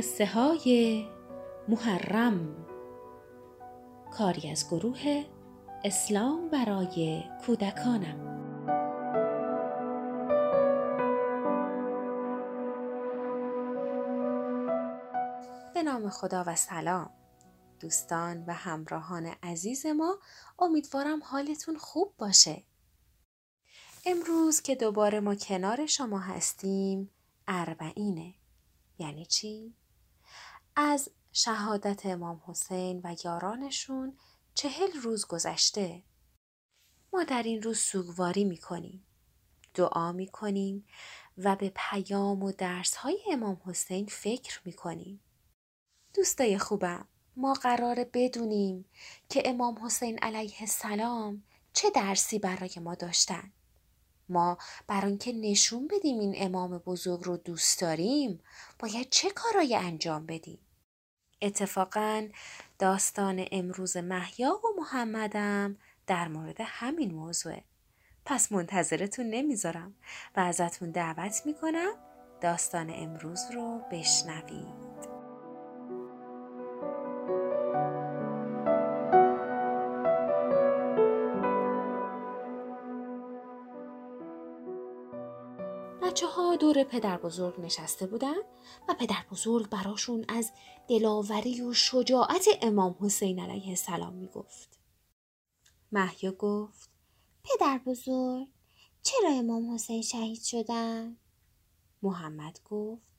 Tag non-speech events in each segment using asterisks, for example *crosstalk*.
قصه های محرم. کاری از گروه اسلام برای کودکانم. به نام خدا و سلام. دوستان و همراهان عزیز ما امیدوارم حالتون خوب باشه. امروز که دوباره ما کنار شما هستیم اربعینه. یعنی چی؟ از شهادت امام حسین و یارانشون چهل روز گذشته. ما در این روز سوگواری می‌کنیم. دعا می‌کنیم و به پیام و درس های امام حسین فکر می‌کنیم. دوستای خوبم ما قرار بدونیم که امام حسین علیه السلام چه درسی برای ما داشتن. ما برای اینکه نشون بدیم این امام بزرگ رو دوست داریم باید چه کارایی انجام بدیم اتفاقا داستان امروز محیا و محمدم در مورد همین موضوعه پس منتظرتون نمی‌ذارم و ازتون دعوت می‌کنم داستان امروز رو بشنوید. بچه ها دور پدر بزرگ نشسته بودن و پدر بزرگ براشون از دلاوری و شجاعت امام حسین علیه السلام می گفت. محیا گفت پدر بزرگ چرا امام حسین شهید شدن؟ محمد گفت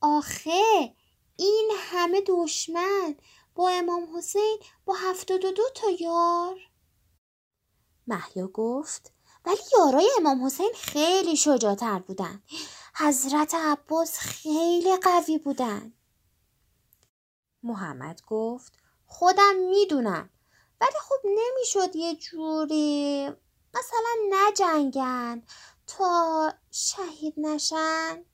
آخه این همه دشمن با امام حسین با هفتاد و دو تا یار محیا گفت ولی یارای امام حسین خیلی شجاعتر بودن. حضرت عباس خیلی قوی بودن. محمد گفت خودم می‌دونم. ولی خب نمی‌شد یه جوری مثلا نجنگن تا شهید نشن.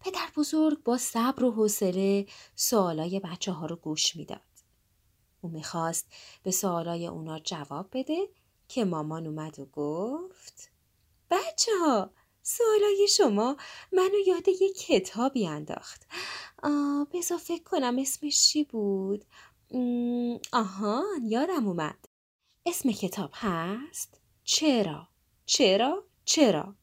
پدر بزرگ با صبر و حوصله سوالای بچه ها رو گوش می‌داد. او می‌خواست به سوالای اونا جواب بده که مامان اومد و گفت بچه ها سوالای شما منو یاد یه کتابی انداخت. بزا فکر کنم اسمش چی بود؟ آها یادم اومد. اسم کتاب هست؟ چرا؟ چرا؟ چرا؟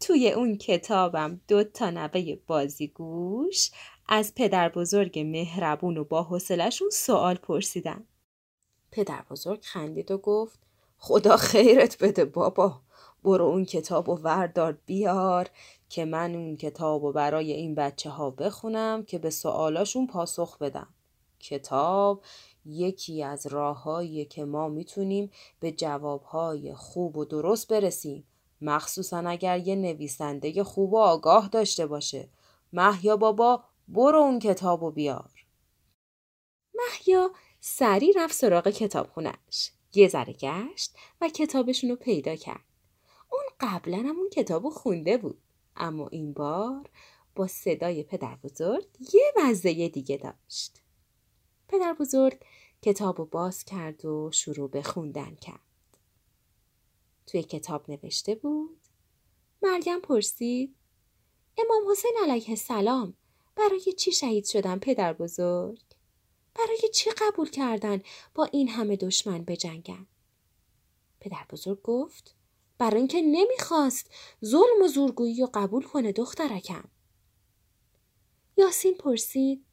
توی اون کتابم دو تا نوه بازیگوش از پدر بزرگ مهربون و با حوصلشون سوال پرسیدن. پدر بزرگ خندید و گفت خدا خیرت بده بابا. برو اون کتاب و وردار بیار که من اون کتاب و برای این بچه ها بخونم که به سوالاشون پاسخ بدم. کتاب یکی از راههایی که ما می‌تونیم به جوابهای خوب و درست برسیم. مخصوصا اگر یه نویسنده خوب و آگاه داشته باشه. محیا بابا برو اون کتاب و بیار. محیا سری رفت سراغ کتاب خونش یه ذره گشت و کتابشون رو پیدا کرد. اون قبلا هم اون کتاب خونده بود. اما این بار با صدای پدر بزرگ یه مزه دیگه داشت. پدر بزرگ کتاب رو باز کرد و شروع به خوندن کرد. توی کتاب نوشته بود مریم پرسید امام حسین علیه السلام برای چی شهید شدن پدر بزرگ؟ برای چی قبول کردن با این همه دشمن بجنگن؟ پدر بزرگ گفت برای اینکه نمی‌خواست ظلم و زورگویی رو قبول کنه دخترکم. یاسین پرسید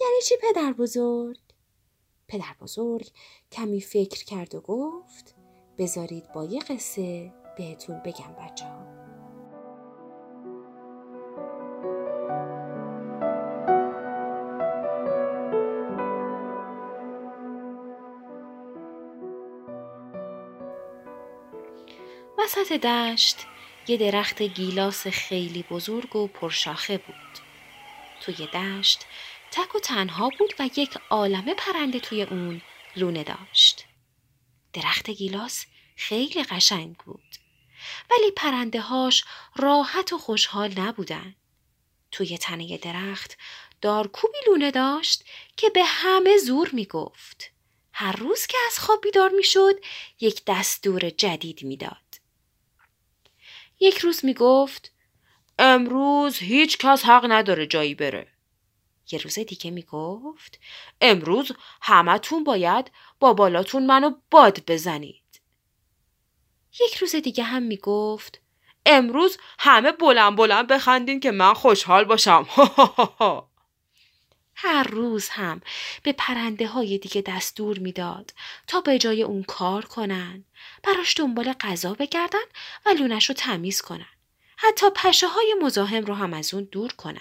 یعنی چی پدر بزرگ؟ پدر بزرگ کمی فکر کرد و گفت بذارید با یه قصه بهتون بگم بچه ها. وسط دشت یه درخت گیلاس خیلی بزرگ و پرشاخه بود. توی دشت تک و تنها بود و یک عالمه پرنده توی اون لونه داشت. درخت گیلاس خیلی قشنگ بود. ولی پرنده هاش راحت و خوشحال نبودن. توی تنه درخت دارکوبی لونه داشت که به همه زور می گفت. هر روز که از خواب بیدار می شد یک دستور جدید می‌داد. یک روز می گفت امروز هیچ کس حق نداره جایی بره. یه روز دیگه می‌گفت امروز همتون باید با بالاتون منو باد بزنید. یک روز دیگه هم می‌گفت امروز همه بلند بلند بخندین که من خوشحال باشم. *laughs* هر روز هم به پرنده های دیگه دستور می‌داد تا به جای اون کار کنن براش دنبال غذا بگردن و لونش رو تمیز کنن حتی پشه های مزاحم رو هم از اون دور کنن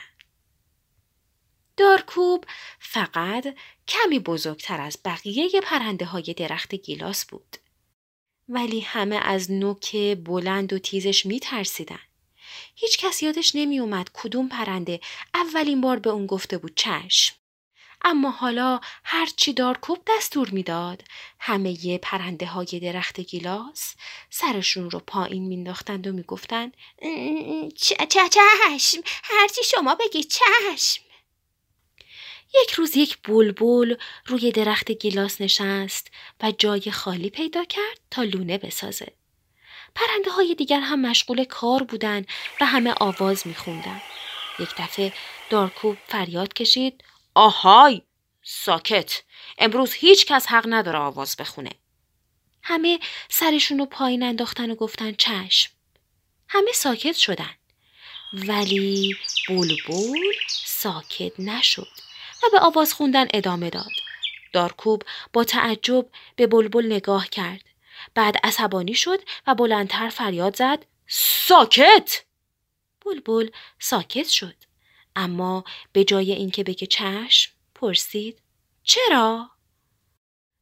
دارکوب فقط کمی بزرگتر از بقیه پرنده های درخت گیلاس بود ولی همه از نوک بلند و تیزش می ترسیدن. هیچ کس یادش نمی اومد کدوم پرنده اولین بار به اون گفته بود چشم. اما حالا هرچی دارکوب دستور می‌داد همه یه پرنده های درخت گیلاس سرشون رو پایین مینداختند و می‌گفتند چشم هرچی شما بگی چشم یک روز یک بلبل روی درخت گیلاس نشست و جای خالی پیدا کرد تا لونه بسازه. پرنده های دیگر هم مشغول کار بودن و همه آواز میخوندن. یک دفعه دارکوب فریاد کشید آهای ساکت امروز هیچ کس حق نداره آواز بخونه. همه سرشون رو پایین انداختن و گفتن چشم. همه ساکت شدن. ولی بلبل ساکت نشد. و به آواز خوندن ادامه داد. دارکوب با تعجب به بلبل نگاه کرد. بعد عصبانی شد و بلندتر فریاد زد ساکت! بلبل ساکت شد. اما به جای اینکه بگه چشم پرسید چرا؟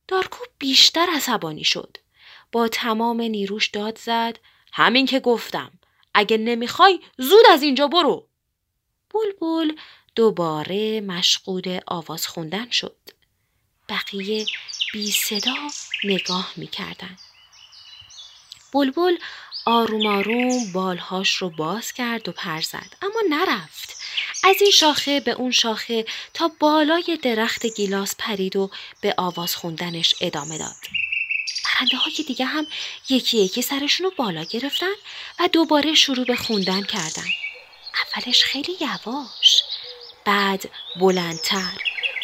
دارکوب بیشتر عصبانی شد. با تمام نیروش داد زد همین که گفتم اگه نمی‌خوای زود از اینجا برو. بلبل دوباره مشغول آواز خوندن شد. بقیه بی صدا نگاه می کردن. بلبل آروم آروم بالهاش رو باز کرد و پر زد اما نرفت. از این شاخه به اون شاخه تا بالای درخت گیلاس پرید و به آواز خوندنش ادامه داد. پرنده های دیگه هم یکی یکی سرشون رو بالا گرفتن و دوباره شروع به خوندن کردن. اولش خیلی یواش بعد بلندتر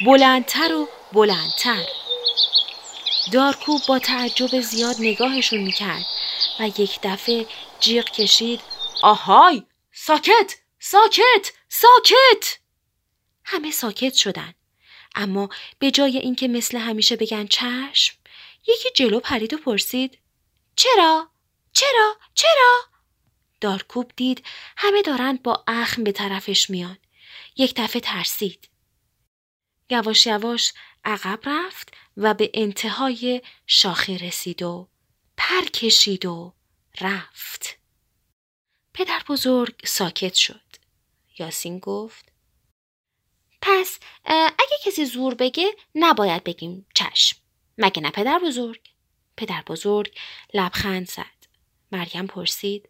بلندتر و بلندتر دارکوب با تعجب زیاد نگاهشون می‌کرد و یک دفعه جیغ کشید آهای ساکت ساکت ساکت همه ساکت شدن اما به جای اینکه مثل همیشه بگن چشم یکی جلو پرید و پرسید چرا چرا چرا دارکوب دید همه دارند با اخم به طرفش میان یک دفعه ترسید. یواش یواش عقب رفت و به انتهای شاخه رسید و پر کشید و رفت. پدر بزرگ ساکت شد. یاسین گفت پس اگه کسی زور بگه نباید بگیم چشم. مگه نه پدر بزرگ؟ پدر بزرگ لبخند زد. مریم پرسید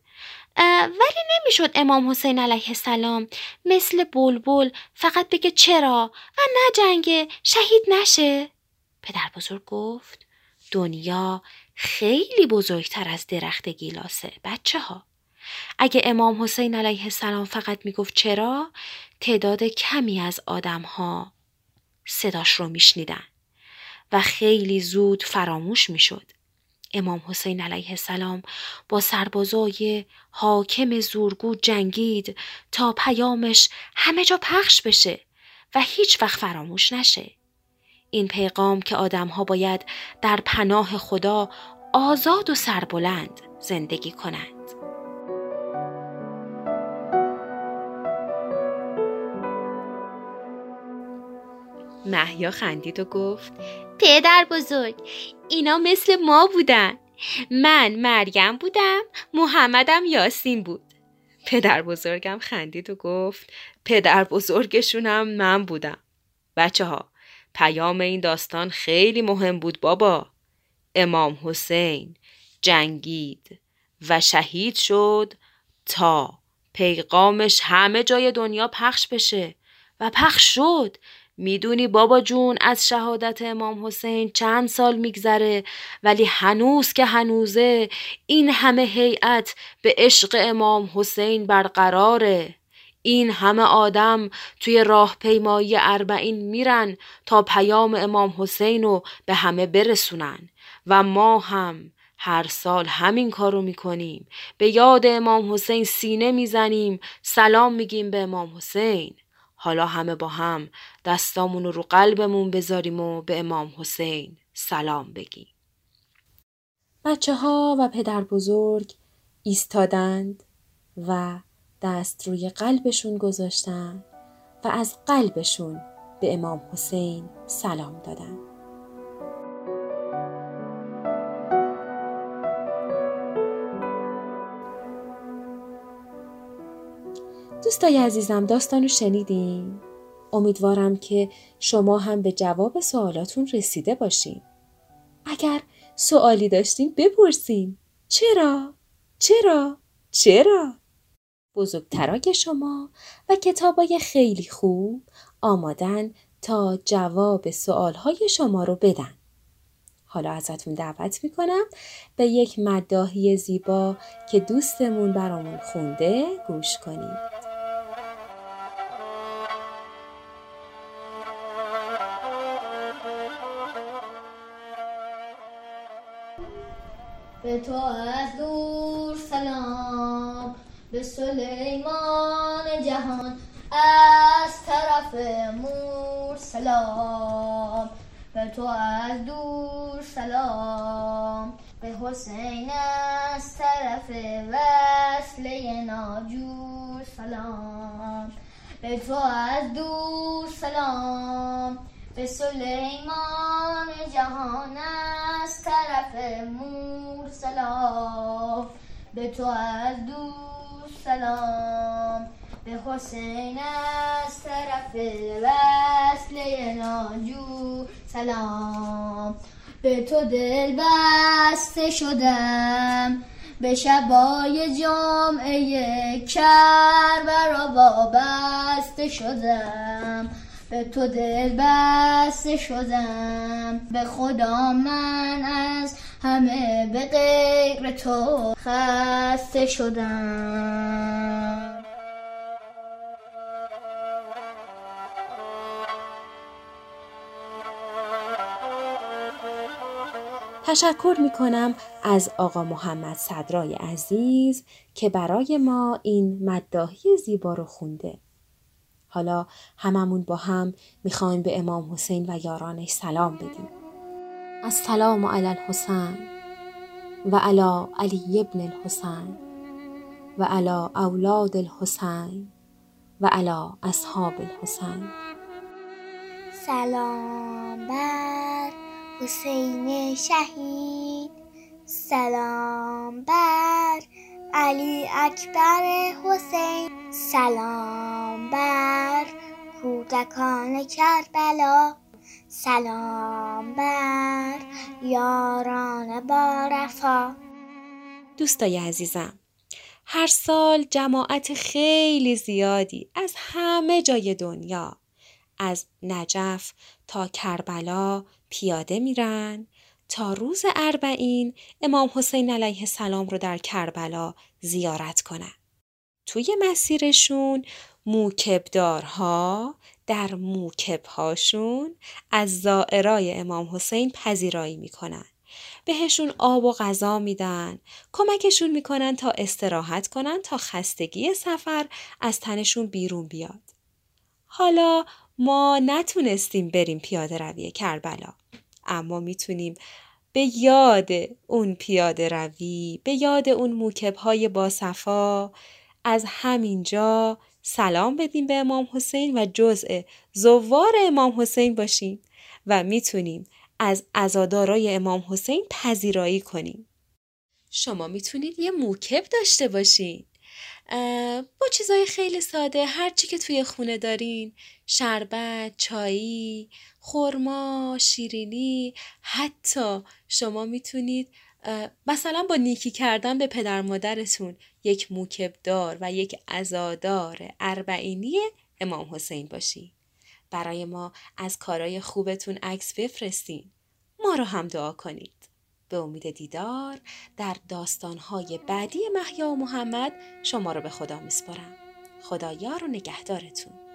ولی نمی‌شد امام حسین علیه السلام مثل بلبل فقط بگه چرا و نه جنگه شهید نشه پدر بزرگ گفت دنیا خیلی بزرگتر از درخت گیلاسه بچه ها اگه امام حسین علیه السلام فقط می‌گفت چرا تعداد کمی از آدم ها صداش رو میشنیدن و خیلی زود فراموش می‌شد امام حسین علیه السلام با سربازای حاکم زورگو جنگید تا پیامش همه جا پخش بشه و هیچ وقت فراموش نشه. این پیغام که آدمها باید در پناه خدا آزاد و سربلند زندگی کنند. محیا خندید و گفت پدر بزرگ اینا مثل ما بودن. من مریم بودم محمدم یاسین بود. پدر بزرگم خندید و گفت پدر بزرگشونم من بودم. بچه ها پیام این داستان خیلی مهم بود بابا. امام حسین جنگید و شهید شد تا پیغامش همه جای دنیا پخش بشه. و پخش شد می‌دونی بابا جون از شهادت امام حسین چند سال میگذره ولی هنوز که هنوزه این همه هیئت به عشق امام حسین برقراره. این همه آدم توی راه پیمایی اربعین میرن تا پیام امام حسین رو به همه برسونن. و ما هم هر سال همین کارو می‌کنیم. به یاد امام حسین سینه می‌زنیم سلام میگیم به امام حسین. حالا همه با هم دستامون رو قلبمون بذاریم و به امام حسین سلام بگیم بچه ها و پدر بزرگ ایستادند و دست روی قلبشون گذاشتن و از قلبشون به امام حسین سلام دادن. دوستای عزیزم داستانو شنیدین؟ امیدوارم که شما هم به جواب سوالاتون رسیده باشین. اگر سوالی داشتین بپرسین. چرا؟ چرا؟ چرا؟ بزرگترای شما و کتابای خیلی خوب آمادن تا جواب سوالهای شما رو بدن. حالا ازتون دعوت می‌کنم به یک مداهی زیبا که دوستمون برامون خونده گوش کنید. به تو از دور سلام. به سلیمان جهان از طرف مور سلام. به تو از دور سلام. به حسین از طرف وصله ناجور سلام. به تو از دور سلام. به سلیمان جهان از طرف مور سلام به تو از دور سلام. به حسین از طرف وصل ناجور سلام. به تو دل بسته شدم. به شبای جامعه کربلا وابسته شدم. به تو دل بسته شدم. به خدا من از همه به غیر تو خسته شدم تشکر می کنم از آقا محمد صدرای عزیز که برای ما این مداهی زیبا رو خونده. حالا هممون با هم می‌خوایم به امام حسین و یارانش سلام بدیم. السلام علی الحسین و علی علی ابن الحسین و علی اولاد الحسین و علی اصحاب الحسین. سلام بر حسین شهید. سلام بر علی اکبر حسین. سلام بر کودکان کربلا. سلام بر یاران بارفا دوستای عزیزم هر سال جماعت خیلی زیادی از همه جای دنیا از نجف تا کربلا پیاده میرن تا روز اربعین امام حسین علیه السلام رو در کربلا زیارت کنن. توی مسیرشون موکبدارها در موکبهاشون از زائرای امام حسین پذیرایی می‌کنن. بهشون آب و غذا میدن کمکشون می‌کنن تا استراحت کنن تا خستگی سفر از تنشون بیرون بیاد حالا ما نتونستیم بریم پیاده روی کربلا اما می‌تونیم به یاد اون پیاده روی به یاد اون موکب های باصفا از همینجا سلام بدیم به امام حسین و جزء زوار امام حسین باشیم و می‌تونیم از ازادارای امام حسین پذیرایی کنیم. شما می‌تونید یه موکب داشته باشین. با چیزای خیلی ساده هرچی که توی خونه دارین شربت، چایی، خرما، شیرینی حتی شما می‌تونید مثلا با نیکی کردن به پدر مادرتون یک موکبدار و یک ازادار اربعینی امام حسین باشی. برای ما از کارای خوبتون عکس بفرستین. ما رو هم دعا کنید. به امید دیدار در داستانهای بعدی محیا و محمد شما رو به خدا میسپارم. خدایار و نگهدارتون